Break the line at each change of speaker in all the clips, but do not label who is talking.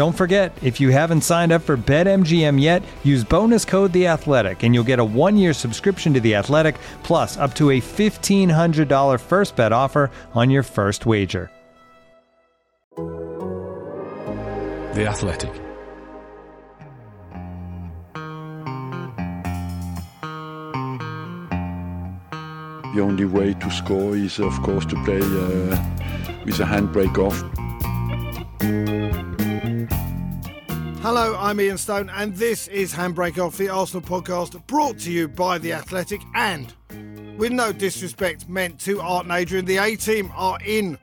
Don't forget, if you haven't signed up for BetMGM yet, use bonus code The Athletic, and you'll get a one-year subscription to The Athletic, plus up to a fifteen hundred dollar first bet offer on your first wager.
The Athletic.
The only way to score is, of course, to play uh, with a handbrake off.
Hello, I'm Ian Stone, and this is Handbrake Off, the Arsenal podcast brought to you by The Athletic. And with no disrespect meant to Art and Adrian, the A team are in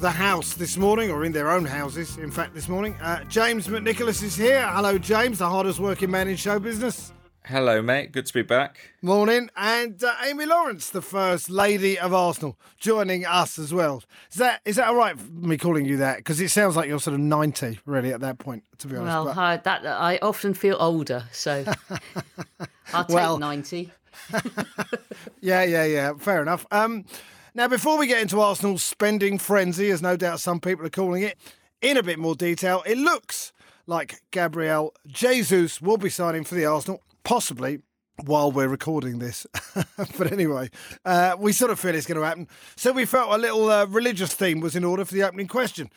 the house this morning, or in their own houses, in fact, this morning. Uh, James McNicholas is here. Hello, James, the hardest working man in show business.
Hello, mate. Good to be back.
Morning. And uh, Amy Lawrence, the first lady of Arsenal, joining us as well. Is that is that all right, me calling you that? Because it sounds like you're sort of 90, really, at that point, to be honest.
Well,
But-
I, that I often feel older, so I'll take
Well-
ninety.
Yeah, yeah, yeah. Fair enough. Um, now, before we get into Arsenal's spending frenzy, as no doubt some people are calling it, in a bit more detail, it looks like Gabriel Jesus will be signing for the Arsenal, possibly while we're recording this. but anyway, uh, we sort of feel it's going to happen. So we felt a little uh, religious theme was in order for the opening question.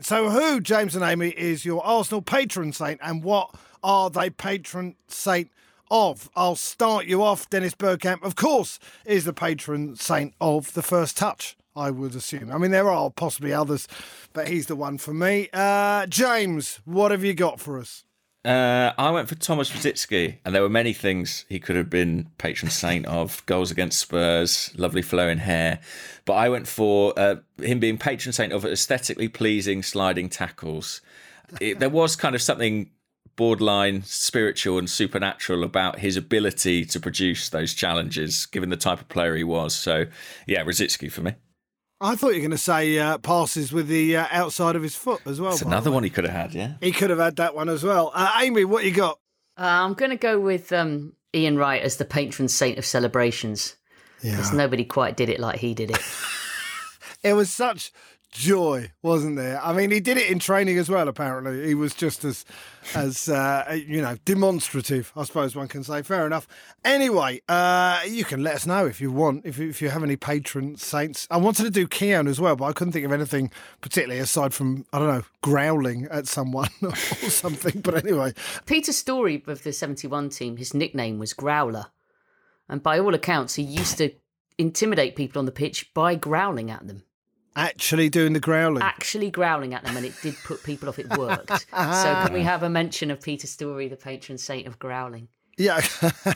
So, who, James and Amy, is your Arsenal patron saint, and what are they patron saint of. I'll start you off. Dennis Bergkamp, of course, is the patron saint of the first touch. I would assume. I mean, there are possibly others, but he's the one for me. Uh, James, what have you got for us?
Uh, I went for Tomas Rosicky, and there were many things he could have been patron saint of. Goals against Spurs, lovely flowing hair, but I went for uh, him being patron saint of aesthetically pleasing sliding tackles. It, there was kind of something borderline spiritual and supernatural about his ability to produce those challenges, given the type of player he was. So, yeah, Rosicki for me.
I thought you were going to say uh, passes with the uh, outside of his foot as well.
That's
by the
another one he could have had, yeah.
He could have had that one as well. Uh, Amy, what you got?
Uh, I'm going to go with um, Ian Wright as the patron saint of celebrations because nobody quite did it like he did it.
It was such joy, wasn't there? I mean, he did it in training as well. Apparently, he was just as, as uh, you know, demonstrative. I suppose one can say. Fair enough. Anyway, uh, you can let us know if you want, if you, if you have any patron saints. I wanted to do Keown as well, but I couldn't think of anything particularly aside from I don't know, growling at someone or something. But anyway,
Peter Storey of the 71 team, his nickname was Growler. And by all accounts, he used to intimidate people on the pitch by growling at them.
Actually doing the growling.
Actually growling at them, and it did put people off. It worked. so can we have a mention of Peter Storey, the patron saint of growling?
Yeah.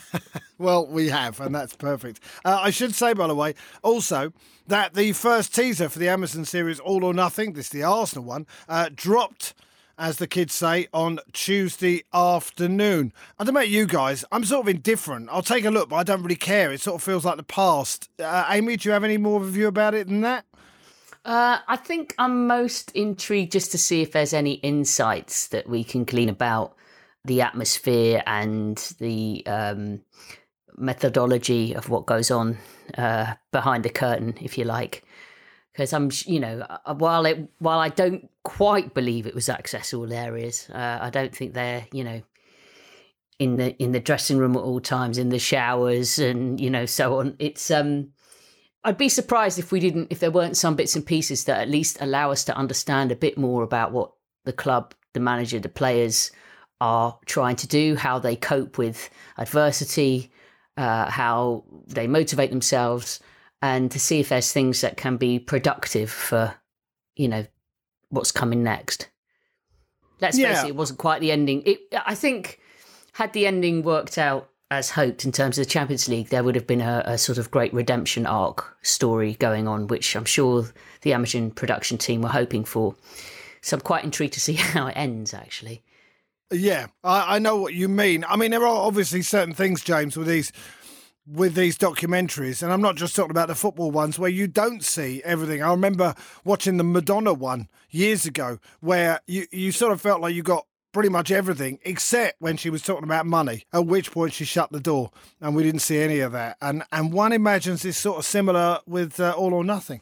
well, we have, and that's perfect. Uh, I should say, by the way, also that the first teaser for the Amazon series All or Nothing, this is the Arsenal one, uh, dropped, as the kids say, on Tuesday afternoon. I don't know about you guys. I'm sort of indifferent. I'll take a look, but I don't really care. It sort of feels like the past. Uh, Amy, do you have any more of a view about it than that?
Uh, I think I'm most intrigued just to see if there's any insights that we can glean about the atmosphere and the um, methodology of what goes on uh, behind the curtain, if you like. Because I'm, you know, uh, while it while I don't quite believe it was accessible areas, uh, I don't think they're, you know, in the in the dressing room at all times, in the showers, and you know, so on. It's um, I'd be surprised if we didn't, if there weren't some bits and pieces that at least allow us to understand a bit more about what the club, the manager, the players are trying to do, how they cope with adversity, uh, how they motivate themselves, and to see if there's things that can be productive for, you know, what's coming next. Let's
Yeah.
face it, it wasn't quite the ending. It, I think, had the ending worked out as hoped in terms of the Champions League, there would have been a, a sort of great redemption arc story going on, which I'm sure the Amazon production team were hoping for. So I'm quite intrigued to see how it ends, actually.
Yeah, I, I know what you mean. I mean, there are obviously certain things, James, with these with these documentaries, and I'm not just talking about the football ones where you don't see everything. I remember watching the Madonna one years ago, where you you sort of felt like you got pretty much everything except when she was talking about money. At which point she shut the door, and we didn't see any of that. And and one imagines it's sort of similar with uh, All or Nothing.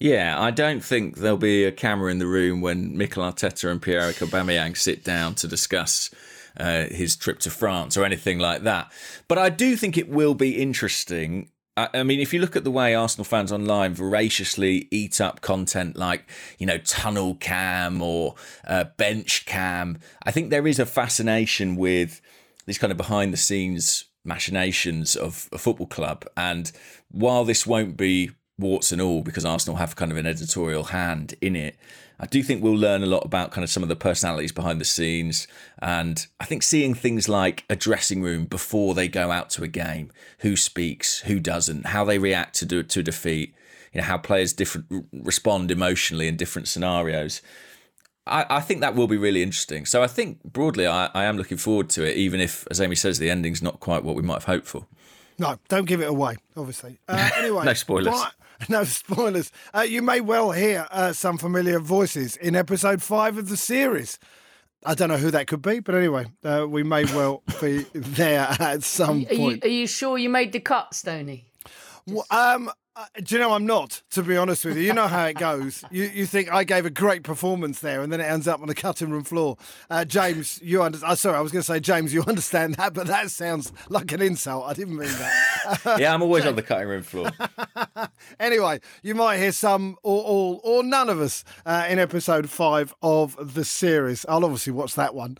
Yeah, I don't think there'll be a camera in the room when Mikel Arteta and Pierre-Emerick Aubameyang sit down to discuss uh, his trip to France or anything like that. But I do think it will be interesting. I mean, if you look at the way Arsenal fans online voraciously eat up content like, you know, tunnel cam or uh, bench cam, I think there is a fascination with these kind of behind the scenes machinations of a football club. And while this won't be warts and all because Arsenal have kind of an editorial hand in it, I do think we'll learn a lot about kind of some of the personalities behind the scenes. And I think seeing things like a dressing room before they go out to a game, who speaks, who doesn't, how they react to do, to defeat, you know, how players different respond emotionally in different scenarios. I, I think that will be really interesting. So I think broadly, I, I am looking forward to it, even if, as Amy says, the ending's not quite what we might have hoped for.
No, don't give it away, obviously. Uh, anyway,
No spoilers.
Bri- no spoilers. Uh, you may well hear uh, some familiar voices in episode five of the series. I don't know who that could be, but anyway, uh, we may well be there at some
Are you,
point.
are you sure you made the cut, Stoney?
Well, Um, uh, do you know I'm not? To be honest with you, you know how it goes. You you think I gave a great performance there, and then it ends up on the cutting room floor. Uh, James, you under- uh, Sorry, I was going to say James, you understand that, but that sounds like an insult. I didn't mean that.
yeah, I'm always on the cutting room floor.
Anyway, you might hear some or all or none of us uh, in episode five of the series. I'll obviously watch that one.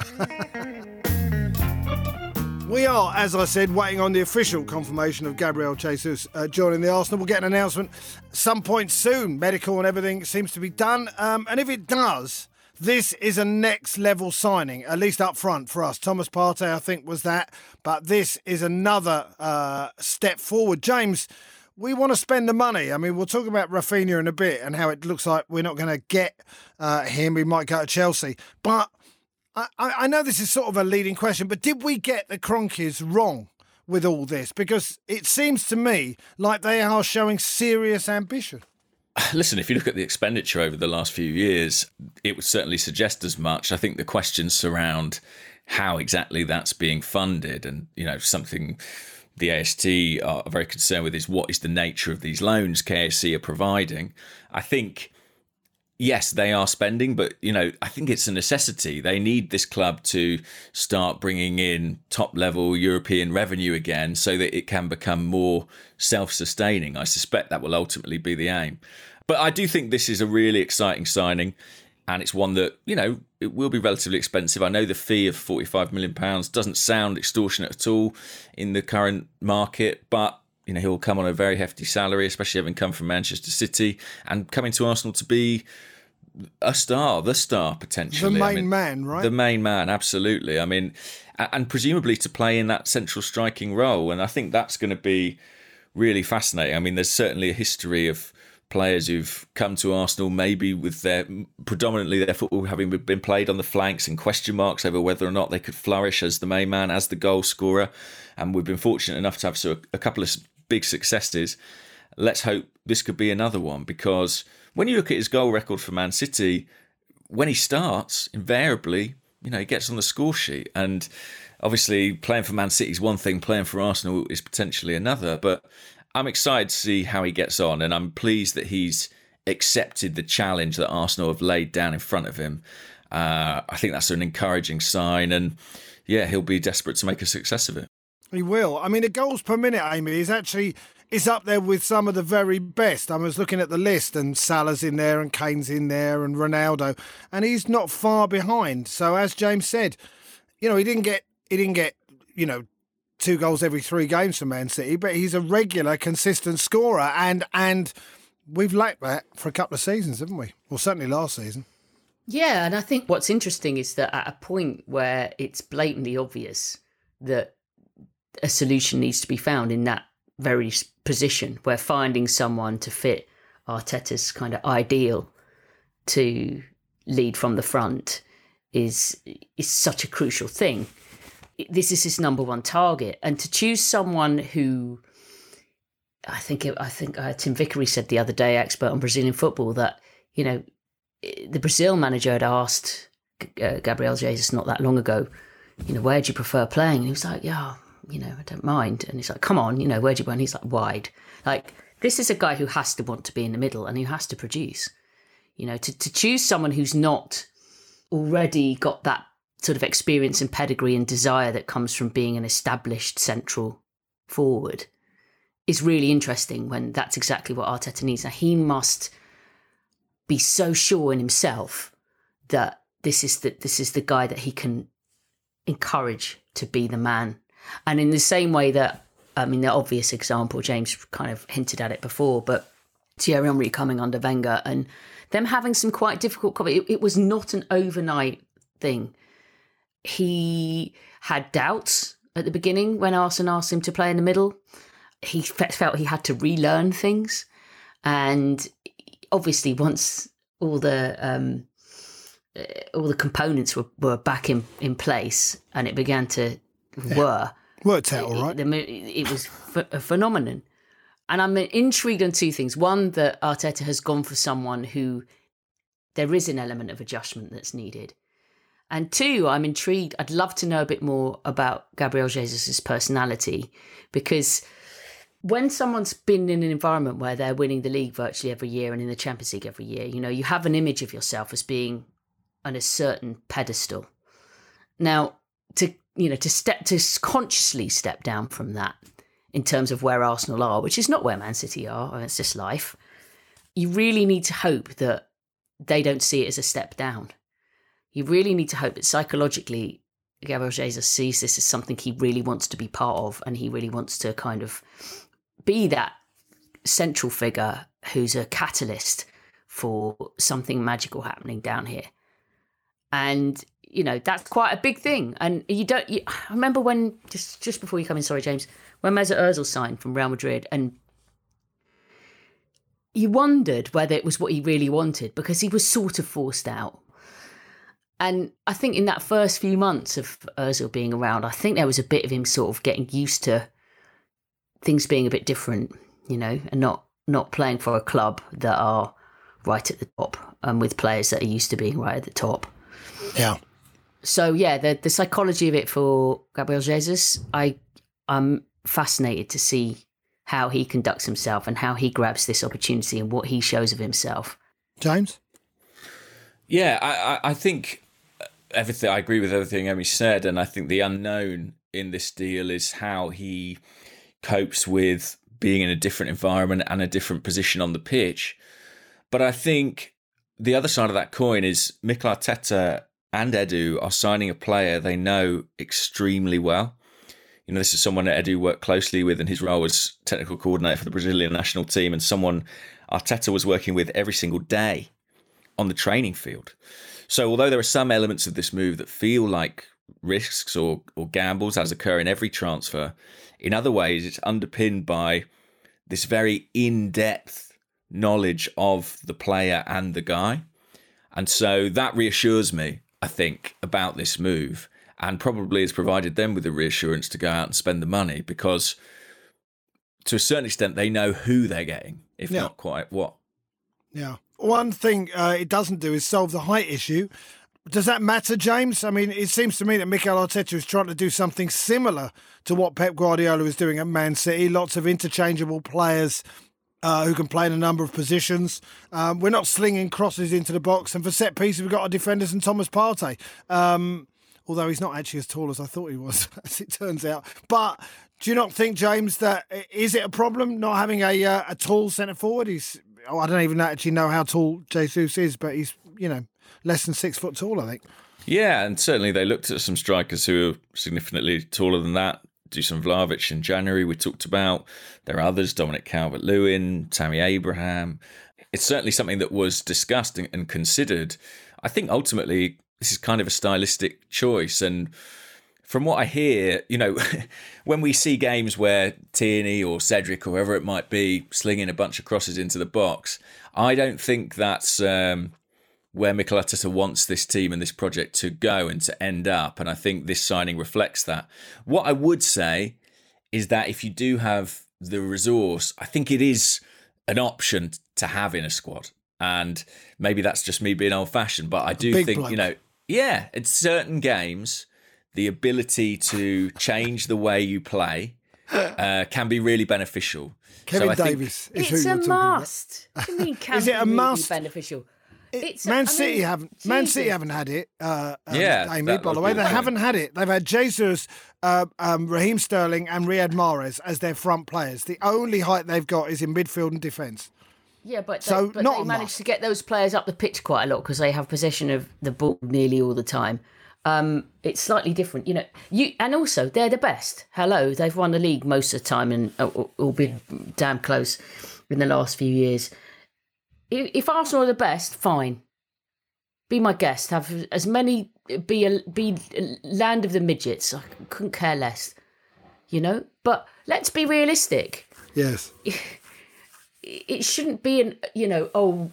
We are, as I said, waiting on the official confirmation of Gabriel Jesus uh, joining the Arsenal. We'll get an announcement some point soon. Medical and everything seems to be done. Um, and if it does, this is a next level signing, at least up front for us. Thomas Partey, I think, was that. But this is another uh, step forward. James, we want to spend the money. I mean, we'll talk about Raphinha in a bit and how it looks like we're not going to get uh, him. We might go to Chelsea. But I, I know this is sort of a leading question, but did we get the Kroenkes wrong with all this? Because it seems to me like they are showing serious ambition.
Listen, if you look at the expenditure over the last few years, it would certainly suggest as much. I think the questions surround how exactly that's being funded, and you know, something the AST are very concerned with is what is the nature of these loans KSE are providing. I think yes, they are spending, but you know, I think it's a necessity. They need this club to start bringing in top level European revenue again so that it can become more self sustaining. I suspect that will ultimately be the aim. But I do think this is a really exciting signing. And it's one that, you know, it will be relatively expensive. I know the fee of £45 million doesn't sound extortionate at all in the current market, but you know, he'll come on a very hefty salary, especially having come from Manchester City and coming to Arsenal to be a star, the star potentially.
The main
I mean,
man, right?
The main man, absolutely. I mean, and presumably to play in that central striking role. And I think that's going to be really fascinating. I mean, there's certainly a history of players who've come to Arsenal, maybe with their predominantly their football having been played on the flanks and question marks over whether or not they could flourish as the main man, as the goal scorer. And we've been fortunate enough to have so a couple of big successes. Let's hope this could be another one because when you look at his goal record for Man City, when he starts, invariably, you know, he gets on the score sheet. And obviously, playing for Man City is one thing, playing for Arsenal is potentially another. But I'm excited to see how he gets on, and I'm pleased that he's accepted the challenge that Arsenal have laid down in front of him. Uh, I think that's an encouraging sign, and yeah, he'll be desperate to make a success of it.
He will. I mean, the goals per minute, Amy, is actually is up there with some of the very best. I was looking at the list, and Salah's in there, and Kane's in there, and Ronaldo, and he's not far behind. So as James said, you know, he didn't get he didn't get you know two goals every three games for Man City, but he's a regular, consistent scorer, and and we've lacked that for a couple of seasons, haven't we? Well, certainly last season.
Yeah, and I think what's interesting is that at a point where it's blatantly obvious that a solution needs to be found in that very position, where finding someone to fit Arteta's kind of ideal to lead from the front is is such a crucial thing. This is his number one target, and to choose someone who I think I think uh, Tim Vickery said the other day, expert on Brazilian football, that you know the Brazil manager had asked uh, Gabriel Jesus not that long ago, you know, where do you prefer playing? And he was like, yeah, you know, I don't mind. And he's like, come on, you know, where do you want? He's like, wide. Like, this is a guy who has to want to be in the middle and who has to produce. You know, to, to choose someone who's not already got that sort of experience and pedigree and desire that comes from being an established central forward is really interesting when that's exactly what Arteta needs. Now, he must be so sure in himself that this is the this is the guy that he can encourage to be the man. And in the same way that I mean the obvious example, James kind of hinted at it before, but Thierry Henry coming under Wenger and them having some quite difficult it, it was not an overnight thing. He had doubts at the beginning when Arsene asked him to play in the middle. He felt he had to relearn things. And obviously once all the um, uh, all the components were, were back in, in place and it began to whir.
Worked out all right.
It, it was a phenomenon. And I'm intrigued on two things. One, that Arteta has gone for someone who there is an element of adjustment that's needed. And two, I'm intrigued. I'd love to know a bit more about Gabriel Jesus' personality because when someone's been in an environment where they're winning the league virtually every year and in the Champions League every year, you know, you have an image of yourself as being on a certain pedestal. Now, to you know, to step to consciously step down from that in terms of where Arsenal are, which is not where Man City are, and it's just life. You really need to hope that they don't see it as a step down. You really need to hope that psychologically Gabriel Jesus sees this as something he really wants to be part of and he really wants to kind of be that central figure who's a catalyst for something magical happening down here. And you know that's quite a big thing. And you don't. You, I remember when just just before you come in, sorry, James, when Mesut Ozil signed from Real Madrid, and you wondered whether it was what he really wanted because he was sort of forced out. And I think in that first few months of Ozil being around, I think there was a bit of him sort of getting used to things being a bit different, you know, and not not playing for a club that are right at the top and with players that are used to being right at the top.
Yeah.
So yeah, the the psychology of it for Gabriel Jesus, I I'm fascinated to see how he conducts himself and how he grabs this opportunity and what he shows of himself.
James?
Yeah, I, I think everything. I agree with everything Amy said, and I think the unknown in this deal is how he copes with being in a different environment and a different position on the pitch. But I think the other side of that coin is Mikel Arteta and Edu are signing a player they know extremely well. You know, this is someone that Edu worked closely with in his role as technical coordinator for the Brazilian national team, and someone Arteta was working with every single day on the training field. So, although there are some elements of this move that feel like risks or, or gambles, as occur in every transfer, in other ways, it's underpinned by this very in depth knowledge of the player and the guy. And so that reassures me, I think, about this move and probably has provided them with the reassurance to go out and spend the money because to a certain extent they know who they're getting, if yeah. not quite what.
Yeah. One thing uh, it doesn't do is solve the height issue. Does that matter, James? I mean, it seems to me that Mikel Arteta is trying to do something similar to what Pep Guardiola is doing at Man City. Lots of interchangeable players uh, who can play in a number of positions. Um, we're not slinging crosses into the box, and for set pieces, we've got our defenders and Thomas Partey. Um, although he's not actually as tall as I thought he was, as it turns out. But Do you not think, James, that is it a problem not having a uh, a tall centre forward? He's oh, I don't even actually know how tall Jesus is, but he's you know less than six foot tall, I think.
Yeah, and certainly they looked at some strikers who are significantly taller than that. Dusan Vlahovic in January, we talked about. There are others, Dominic Calvert Lewin, Tammy Abraham. It's certainly something that was discussed and considered. I think ultimately this is kind of a stylistic choice. And from what I hear, you know, when we see games where Tierney or Cedric or whoever it might be slinging a bunch of crosses into the box, I don't think that's um, where Mikel Arteta wants this team and this project to go and to end up. And I think this signing reflects that. What I would say is that if you do have the resource, I think it is an option to have in a squad. And maybe that's just me being old fashioned, but I do think, bloke. you know, yeah, it's certain games, the ability to change the way you play uh, can be really beneficial.
Kevin so Davies
think, It's a must. What do you mean can is it a really must? beneficial?
It's Man a, City mean, haven't Man City haven't had it. Uh, um, yeah, Amy, by the way, they haven't had it. They've had Jesus, uh, um, Raheem Sterling, and Riyad Mahrez as their front players. The only height they've got is in midfield and defence.
Yeah, but so they, but not they managed to get those players up the pitch quite a lot because they have possession of the ball nearly all the time. Um, it's slightly different, you know. You and also they're the best. Hello, they've won the league most of the time and uh, all been damn close in the last few years if Arsenal are the best, fine. Be my guest. Have as many be a be land of the midgets. I couldn't care less. You know, but let's be realistic.
Yes.
It shouldn't be an you know oh.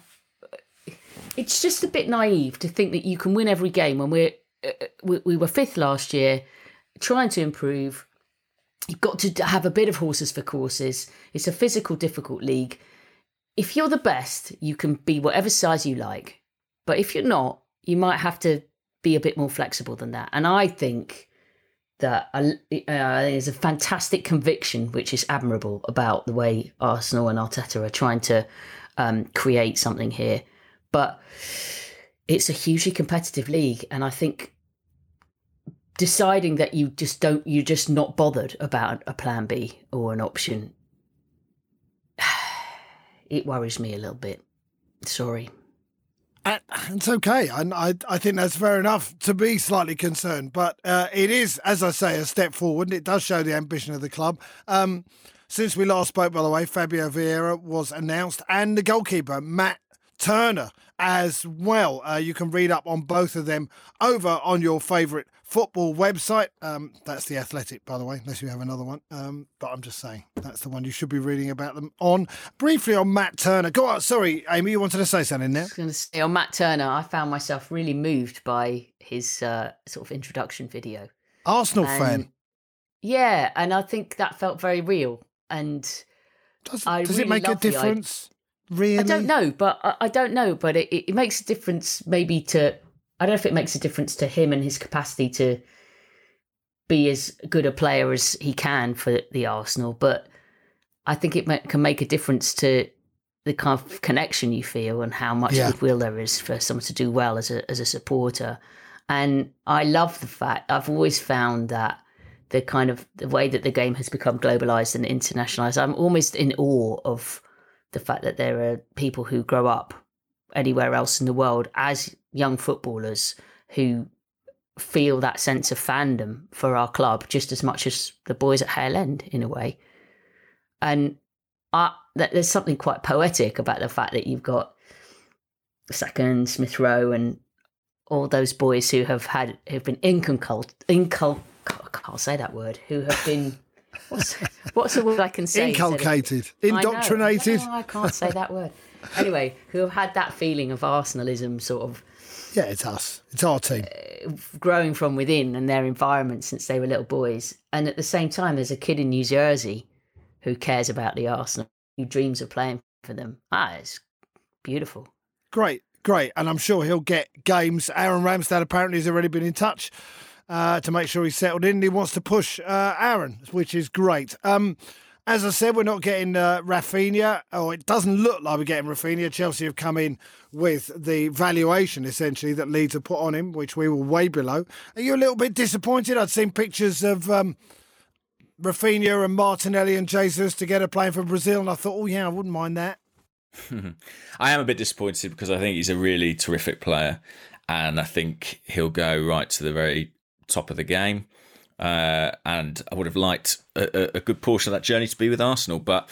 It's just a bit naive to think that you can win every game when we're uh, we, we were fifth last year, trying to improve. You've got to have a bit of horses for courses. It's a physical, difficult league if you're the best, you can be whatever size you like. But if you're not, you might have to be a bit more flexible than that. And I think that uh, there's a fantastic conviction, which is admirable about the way Arsenal and Arteta are trying to um, create something here. But it's a hugely competitive league, and I think deciding that you just don't, you're just not bothered about a plan B or an option it worries me a little bit. Sorry.
It's okay. I, I, I think that's fair enough to be slightly concerned, but uh, it is, as I say, a step forward. It does show the ambition of the club. Um, since we last spoke, by the way, Fabio Vieira was announced, and the goalkeeper Matt Turner as well. Uh, you can read up on both of them over on your favourite football website. Um, that's the Athletic, by the way, unless you have another one. Um, but I'm just saying that's the one you should be reading about them on. Briefly on Matt Turner. Go on. Sorry, Amy, you wanted to say something there. I was
going to say on Matt Turner, I found myself really moved by his uh, sort of introduction video.
Arsenal and, fan.
Yeah, and I think that felt very real. And
does, does really it make a difference? Really? I
don't know, but I, I don't know, but it, it makes a difference maybe to I don't know if it makes a difference to him and his capacity to be as good a player as he can for the Arsenal, but I think it can make a difference to the kind of connection you feel and how much yeah. goodwill there is for someone to do well as a as a supporter. And I love the fact I've always found that the kind of the way that the game has become globalized and internationalized. I'm almost in awe of the fact that there are people who grow up anywhere else in the world as young footballers who feel that sense of fandom for our club just as much as the boys at Hale End in a way. And I, there's something quite poetic about the fact that you've got Saka, Smith Rowe, and all those boys who have had who've been inculcated, incul, I can't say that word, who have been what's what's the word I can say?
Inculcated, indoctrinated.
I, I can't say that word. Anyway, who have had that feeling of Arsenalism sort of
yeah, it's us. It's our team.
Uh, growing from within and their environment since they were little boys. And at the same time, there's a kid in New Jersey who cares about the Arsenal, who dreams of playing for them. Ah, it's beautiful.
Great, great. And I'm sure he'll get games. Aaron Ramsdale apparently has already been in touch uh, to make sure he's settled in. He wants to push uh, Aaron, which is great. Um, as I said, we're not getting uh, Raphinha, or it doesn't look like we're getting Raphinha. Chelsea have come in with the valuation essentially that Leeds have put on him, which we were way below. Are you a little bit disappointed? I'd seen pictures of um, Raphinha and Martinelli and Jesus together playing for Brazil, and I thought, oh yeah, I wouldn't mind that.
I am a bit disappointed because I think he's a really terrific player, and I think he'll go right to the very top of the game. Uh, and I would have liked a, a, good portion of that journey to be with Arsenal, but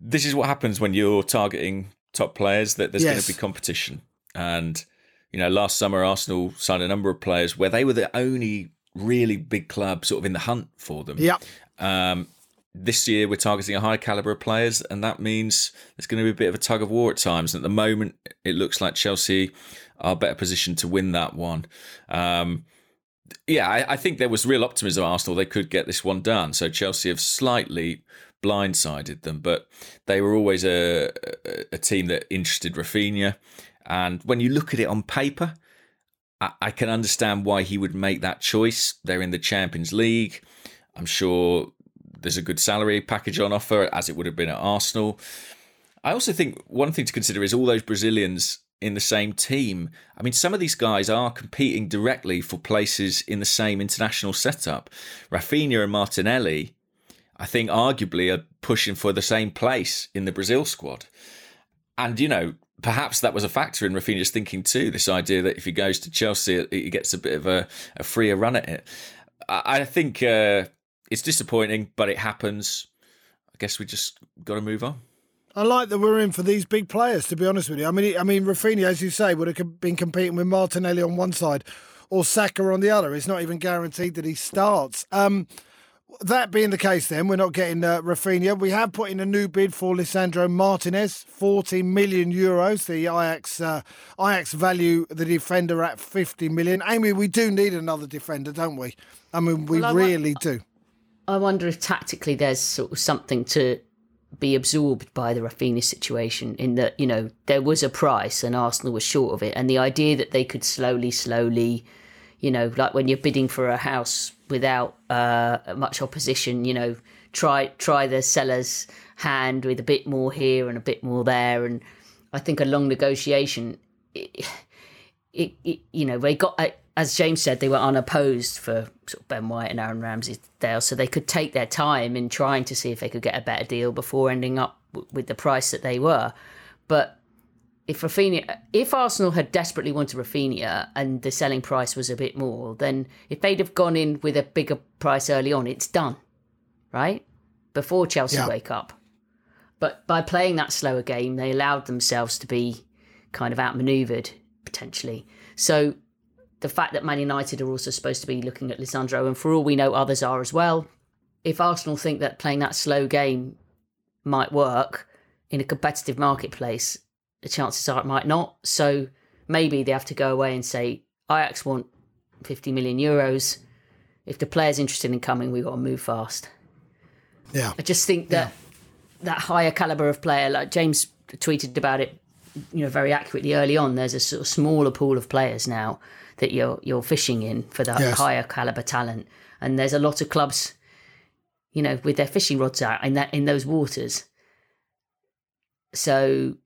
this is what happens when you're targeting top players. That there's yes. going to be competition, and you know, last summer Arsenal signed a number of players where they were the only really big club sort of in the hunt for them.
Yeah.
Um, this year we're targeting a high caliber of players, and that means there's going to be a bit of a tug of war at times. And at the moment, it looks like Chelsea are better positioned to win that one. Um, yeah, I, I, think there was real optimism at Arsenal they could get this one done. So Chelsea have slightly blindsided them, but they were always a, a, a team that interested Raphinha. And when you look at it on paper, I, I can understand why he would make that choice. They're in the Champions League. I'm sure there's a good salary package on offer, as it would have been at Arsenal. I also think one thing to consider is all those Brazilians in the same team. I mean, some of these guys are competing directly for places in the same international setup. Raphinha and Martinelli, I think, arguably are pushing for the same place in the Brazil squad. And, you know, perhaps that was a factor in Raphinha's thinking too. This idea that if he goes to Chelsea, he gets a bit of a, a freer run at it. I think uh, it's disappointing, but it happens. I guess we just got to move on.
I like that we're in for these big players. To be honest with you, I mean, I mean, Raphinha, as you say, would have been competing with Martinelli on one side or Saka on the other. It's not even guaranteed that he starts. Um, that being the case, then we're not getting uh, Raphinha. We have put in a new bid for Lisandro Martinez, forty million euros. The Ajax uh, Ajax value the defender at fifty million. Amy, we do need another defender, don't we? I mean, we well, really do.
I wonder if tactically there's sort of something to be absorbed by the Raphinha situation in that, you know, there was a price and Arsenal was short of it. And the idea that they could slowly, slowly, you know, like when you're bidding for a house without uh, much opposition, you know, try try the seller's hand with a bit more here and a bit more there. And I think a long negotiation, it, it, it you know, they got as James said, they were unopposed for sort of Ben White and Aaron Ramsdale, so they could take their time in trying to see if they could get a better deal before ending up w- with the price that they were. But if Raphinha, if Arsenal had desperately wanted Raphinha and the selling price was a bit more, then if they'd have gone in with a bigger price early on, it's done, right? Before Chelsea yeah. wake up. But by playing that slower game, they allowed themselves to be kind of outmaneuvered potentially. So the fact that Man United are also supposed to be looking at Lisandro, and for all we know, others are as well. If Arsenal think that playing that slow game might work in a competitive marketplace, the chances are it might not. So maybe they have to go away and say, Ajax want 50 million euros. If the player's interested in coming, we've got to move fast.
Yeah.
I just think that yeah. that higher caliber of player, like James tweeted about it, you know, very accurately early on, there's a sort of smaller pool of players now that you're you're fishing in for that yes. higher caliber talent. And there's a lot of clubs, you know, with their fishing rods out in that in those waters. So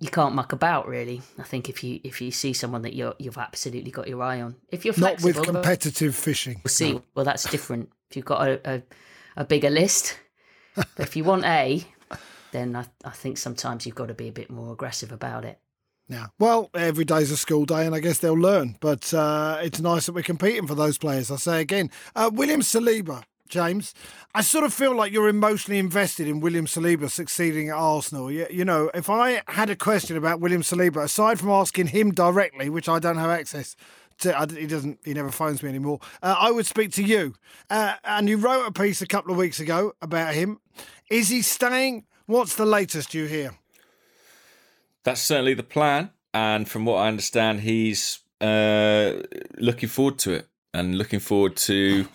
you can't muck about really. I think if you if you see someone that you you've absolutely got your eye on, if you're
not with competitive fishing,
we'll see. No. Well, that's different. If you've got a, a, a bigger list, but if you want a, then I, I think sometimes you've got to be a bit more aggressive about it.
Yeah. Well, every day's a school day, and I guess they'll learn. But uh, it's nice that we're competing for those players. I say again, uh, William Saliba. James, I sort of feel like you're emotionally invested in William Saliba succeeding at Arsenal. You, you know, if I had a question about William Saliba, aside from asking him directly, which I don't have access to, he doesn't, he never phones me anymore. Uh, I would speak to you. Uh, and you wrote a piece a couple of weeks ago about him. Is he staying? What's the latest you hear?
That's certainly the plan. And from what I understand, he's uh, looking forward to it and looking forward to,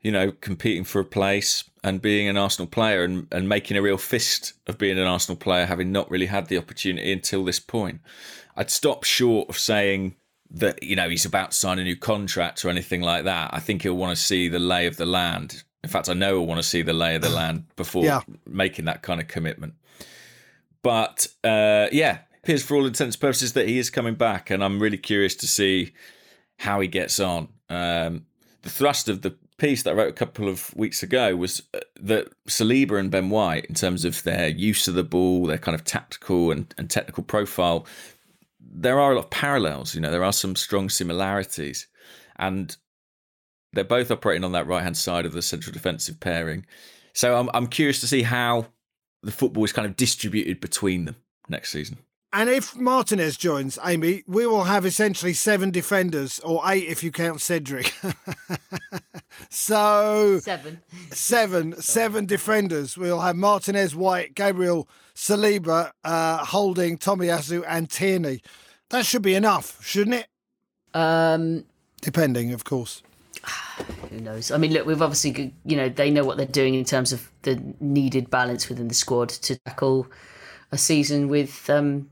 you know, competing for a place and being an Arsenal player and, and making a real fist of being an Arsenal player, having not really had the opportunity until this point. I'd stop short of saying that, you know, he's about to sign a new contract or anything like that. I think he'll want to see the lay of the land. In fact, I know he'll want to see the lay of the land before yeah. making that kind of commitment. But uh, yeah, appears for all intents and purposes that he is coming back, and I'm really curious to see how he gets on. Um, the thrust of the piece that I wrote a couple of weeks ago was uh, that Saliba and Ben White, in terms of their use of the ball, their kind of tactical and, and technical profile, there are a lot of parallels. You know, there are some strong similarities, and they're both operating on that right hand side of the central defensive pairing. So I'm I'm curious to see how the football is kind of distributed between them next season.
And if Martinez joins, Amy, we will have essentially seven defenders, or eight if you count Cedric. so
Seven.
seven, seven defenders. We'll have Martinez, White, Gabriel, Saliba, uh, Holding, Tomiyasu, and Tierney. That should be enough, shouldn't it?
Um,
Depending, of course.
who knows? I mean, look, we've obviously, you know, they know what they're doing in terms of the needed balance within the squad to tackle a season with um,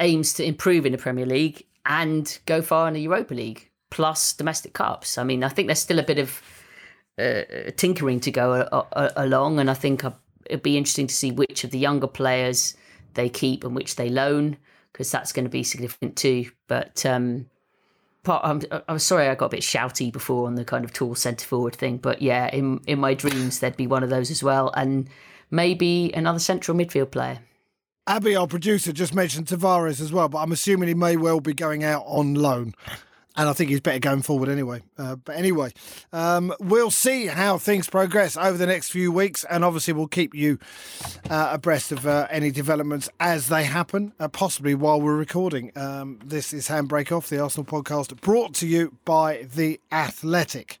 aims to improve in the Premier League and go far in the Europa League, plus domestic cups. I mean, I think there's still a bit of uh, tinkering to go a- a- along, and I think uh, it'd be interesting to see which of the younger players they keep and which they loan, because that's going to be significant too. But um, part, I'm, I'm sorry I got a bit shouty before on the kind of tall centre forward thing, but yeah, in in my dreams there'd be one of those as well, and maybe another central midfield player.
Abby, our producer, just mentioned Tavares as well, but I'm assuming he may well be going out on loan. And I think he's better going forward anyway. Uh, but anyway, um, we'll see how things progress over the next few weeks. And obviously, we'll keep you uh, abreast of uh, any developments as they happen, uh, possibly while we're recording. Um, this is Handbrake Off, the Arsenal podcast, brought to you by The Athletic.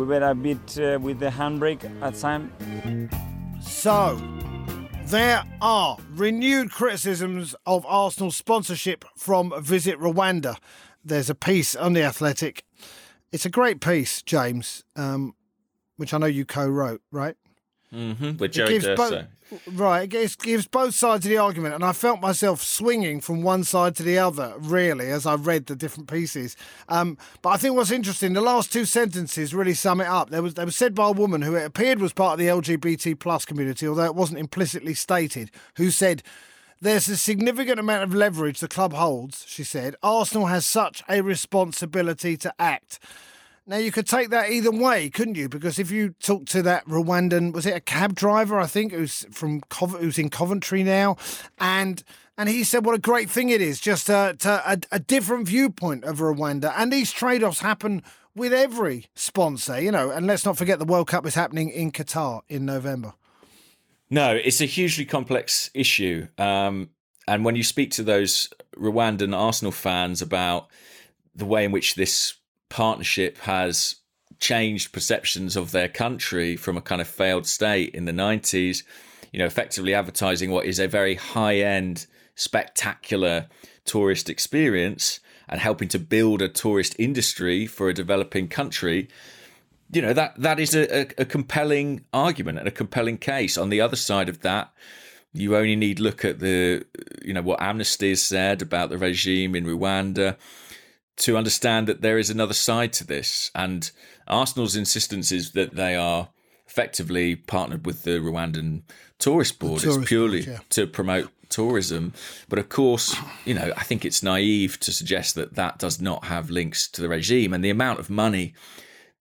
We a bit uh, with the handbrake at time.
So, there are renewed criticisms of Arsenal sponsorship from Visit Rwanda. There's a piece on The Athletic. It's a great piece, James, um, which I know you co wrote, right?
Mm-hmm. With
It
Joey
gives right, it gives, gives both sides of the argument, and I felt myself swinging from one side to the other, really, as I read the different pieces. Um, but I think what's interesting, the last two sentences really sum it up. There was they were said by a woman who it appeared was part of the LGBT plus community, although it wasn't implicitly stated, who said. There's a significant amount of leverage the club holds, she said. Arsenal has such a responsibility to act. Now you could take that either way, couldn't you? Because if you talk to that Rwandan, was it a cab driver? I think who's from who's in Coventry now, and and he said what a great thing it is, just a, a, a different viewpoint of Rwanda. And these trade-offs happen with every sponsor, you know. And let's not forget the World Cup is happening in Qatar in November.
No, it's a hugely complex issue. Um, and when you speak to those Rwandan Arsenal fans about the way in which this partnership has changed perceptions of their country from a kind of failed state in the 90s, you know, effectively advertising what is a very high end, spectacular tourist experience and helping to build a tourist industry for a developing country you know that that is a, a, compelling argument and a compelling case. On the other side of that, you only need look at the you know what Amnesty has said about the regime in Rwanda to understand that there is another side to this. And Arsenal's insistence is that they are effectively partnered with the Rwandan tourist board.
tourist
it's purely
board, yeah.
to promote tourism. But of course, you know, I think it's naive to suggest that that does not have links to the regime and the amount of money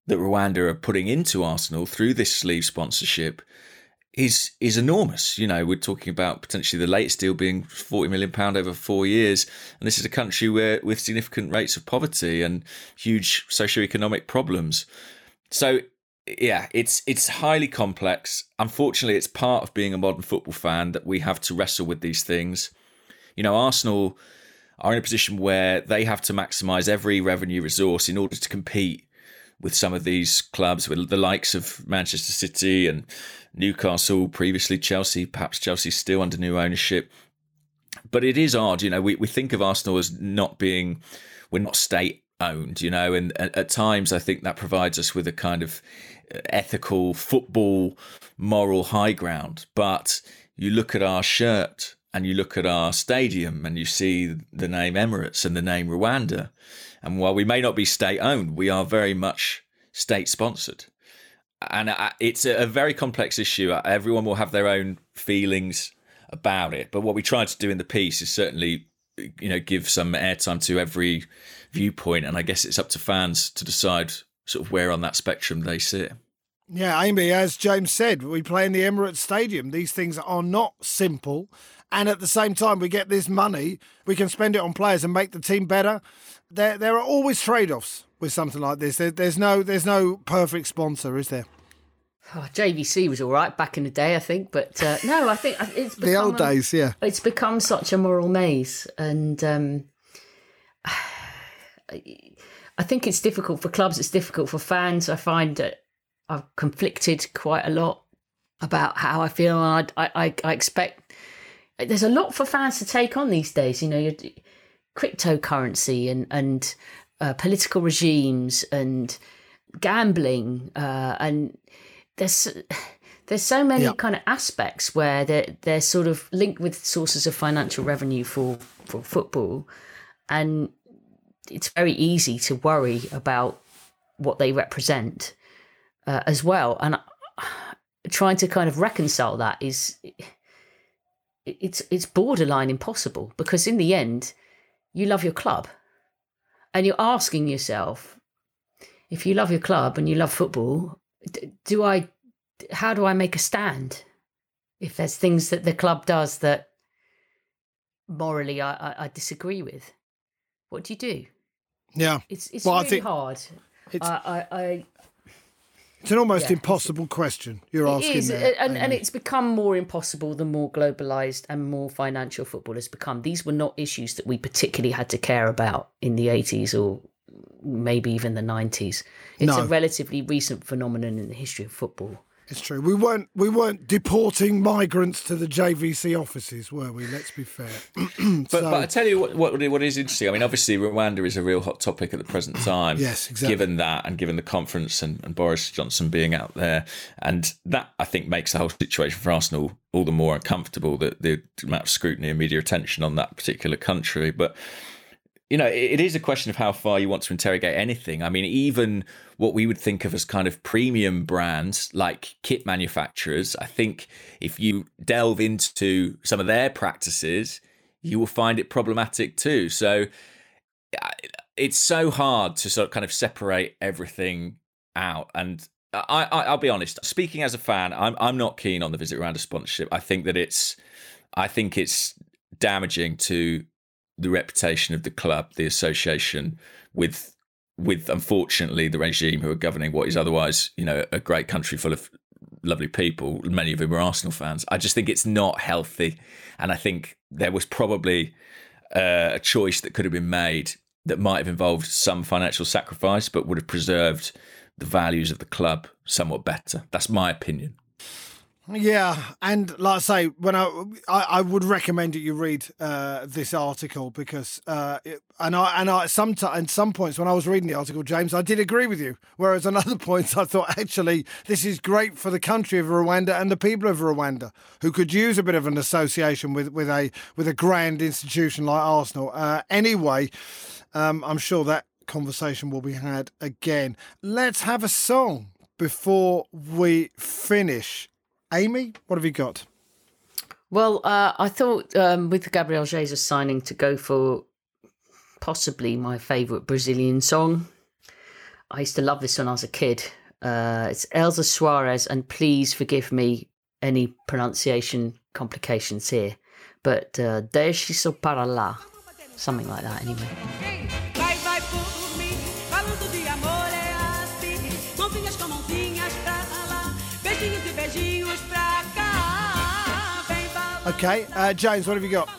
that Rwanda are putting into Arsenal through this sleeve sponsorship is is enormous. You know, we're talking about potentially the latest deal being forty million pound over four years, and this is a country where with significant rates of poverty and huge socioeconomic problems. So yeah, it's it's highly complex. Unfortunately, it's part of being a modern football fan that we have to wrestle with these things. You know, Arsenal are in a position where they have to maximise every revenue resource in order to compete with some of these clubs, with the likes of Manchester City and Newcastle, previously Chelsea, perhaps Chelsea still under new ownership. But it is odd, you know, we, we think of Arsenal as not being, we're not state owned, you know, and at, at times I think that provides us with a kind of uh, ethical football moral high ground. But you look at our shirt and you look at our stadium and you see the name Emirates and the name Rwanda. And while we may not be state owned, we are very much state sponsored. And uh, it's a very complex issue. Everyone will have their own feelings about it. But what we tried to do in the piece is certainly, you know, give some airtime to every viewpoint. And I guess it's up to fans to decide sort of where on that spectrum they sit.
Yeah, Amy, as James said, we play in the Emirates Stadium. These things are not simple. And at the same time, we get this money, we can spend it on players and make the team better. There, there are always trade offs with something like this. There, there's no, there's no perfect sponsor, is there?
Oh, JVC was all right back in the day, I think, but uh, no, I think it's
the old
a,
days. Yeah,
it's become such a moral maze, and um, I think it's difficult for clubs. It's difficult for fans. I find that I've conflicted quite a lot about how I feel. I, I, I expect there's a lot for fans to take on these days. You know, cryptocurrency and and uh, political regimes and gambling uh, and there's there's so many yeah. kind of aspects where they're they're sort of linked with sources of financial revenue for for football and it's very easy to worry about what they represent uh, as well. And trying to kind of reconcile that is it's it's borderline impossible because in the end, you love your club, and you're asking yourself, if you love your club and you love football, do I? How do I make a stand? If there's things that the club does that morally I, I, I disagree with, what do you do?
Yeah,
it's it's well, really hard. It's, I, I,
it's an almost yeah, impossible question you're asking. Is, there,
and, and it's become more impossible the more globalized and more financial football has become. These were not issues that we particularly had to care about in the 80s or maybe even the 90s. It's no. a relatively recent phenomenon in the history of football.
It's true. We weren't we weren't deporting migrants to the JVC offices, were we? Let's be fair.
but, so, but I tell you what, what, what is interesting. I mean, obviously Rwanda is a real hot topic at the present time.
yes, exactly.
Given that, and given the conference and, and Boris Johnson being out there, and that I think makes the whole situation for Arsenal all the more uncomfortable. That the amount of scrutiny and media attention on that particular country, but you know, it is a question of how far you want to interrogate anything. I mean, even what we would think of as kind of premium brands like kit manufacturers, I think if you delve into some of their practices, you will find it problematic too. So it's so hard to sort of kind of separate everything out. And I, I, will be honest, speaking as a fan, I'm I'm not keen on the Visit Rwanda sponsorship. I think that it's, I think it's damaging to the reputation of the club, the association with with unfortunately the regime who are governing what is otherwise, you know, a great country full of lovely people, many of whom are Arsenal fans. I just think it's not healthy. And I think there was probably uh, a choice that could have been made that might have involved some financial sacrifice, but would have preserved the values of the club somewhat better. That's my opinion.
Yeah, and like I say, when I I, I would recommend that you read uh, this article because uh, it, and I and I some at some points when I was reading the article, James, I did agree with you. Whereas on other points, I thought actually this is great for the country of Rwanda and the people of Rwanda who could use a bit of an association with with a with a grand institution like Arsenal. Uh, anyway, um, I'm sure that conversation will be had again. Let's have a song before we finish. Amy, what have you got?
Well, uh, I thought um, with the Gabriel Jesus signing to go for possibly my favourite Brazilian song. I used to love this when I was a kid. Uh, it's Elza Soares, and please forgive me any pronunciation complications here. But uh, Deixe isso para lá. Something like that, anyway.
Okay, uh, James, what have you got?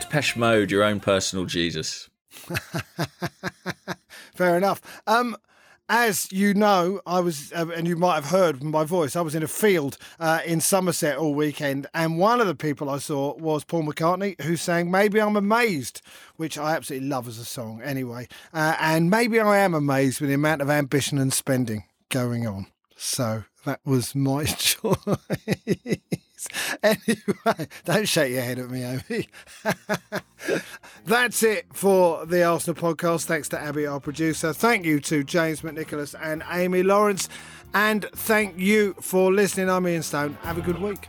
Depeche Mode, your own personal Jesus.
Fair enough. Um, as you know, I was, uh, and you might have heard from my voice, I was in a field uh, in Somerset all weekend, and one of the people I saw was Paul McCartney, who sang Maybe I'm Amazed, which I absolutely love as a song anyway. Uh, and maybe I am amazed with the amount of ambition and spending going on. So that was my choice. anyway, don't shake your head at me, Amy. That's it for the Arsenal podcast. Thanks to Abby, our producer. Thank you to James McNicholas and Amy Lawrence. And thank you for listening. I'm Ian Stone. Have a good week.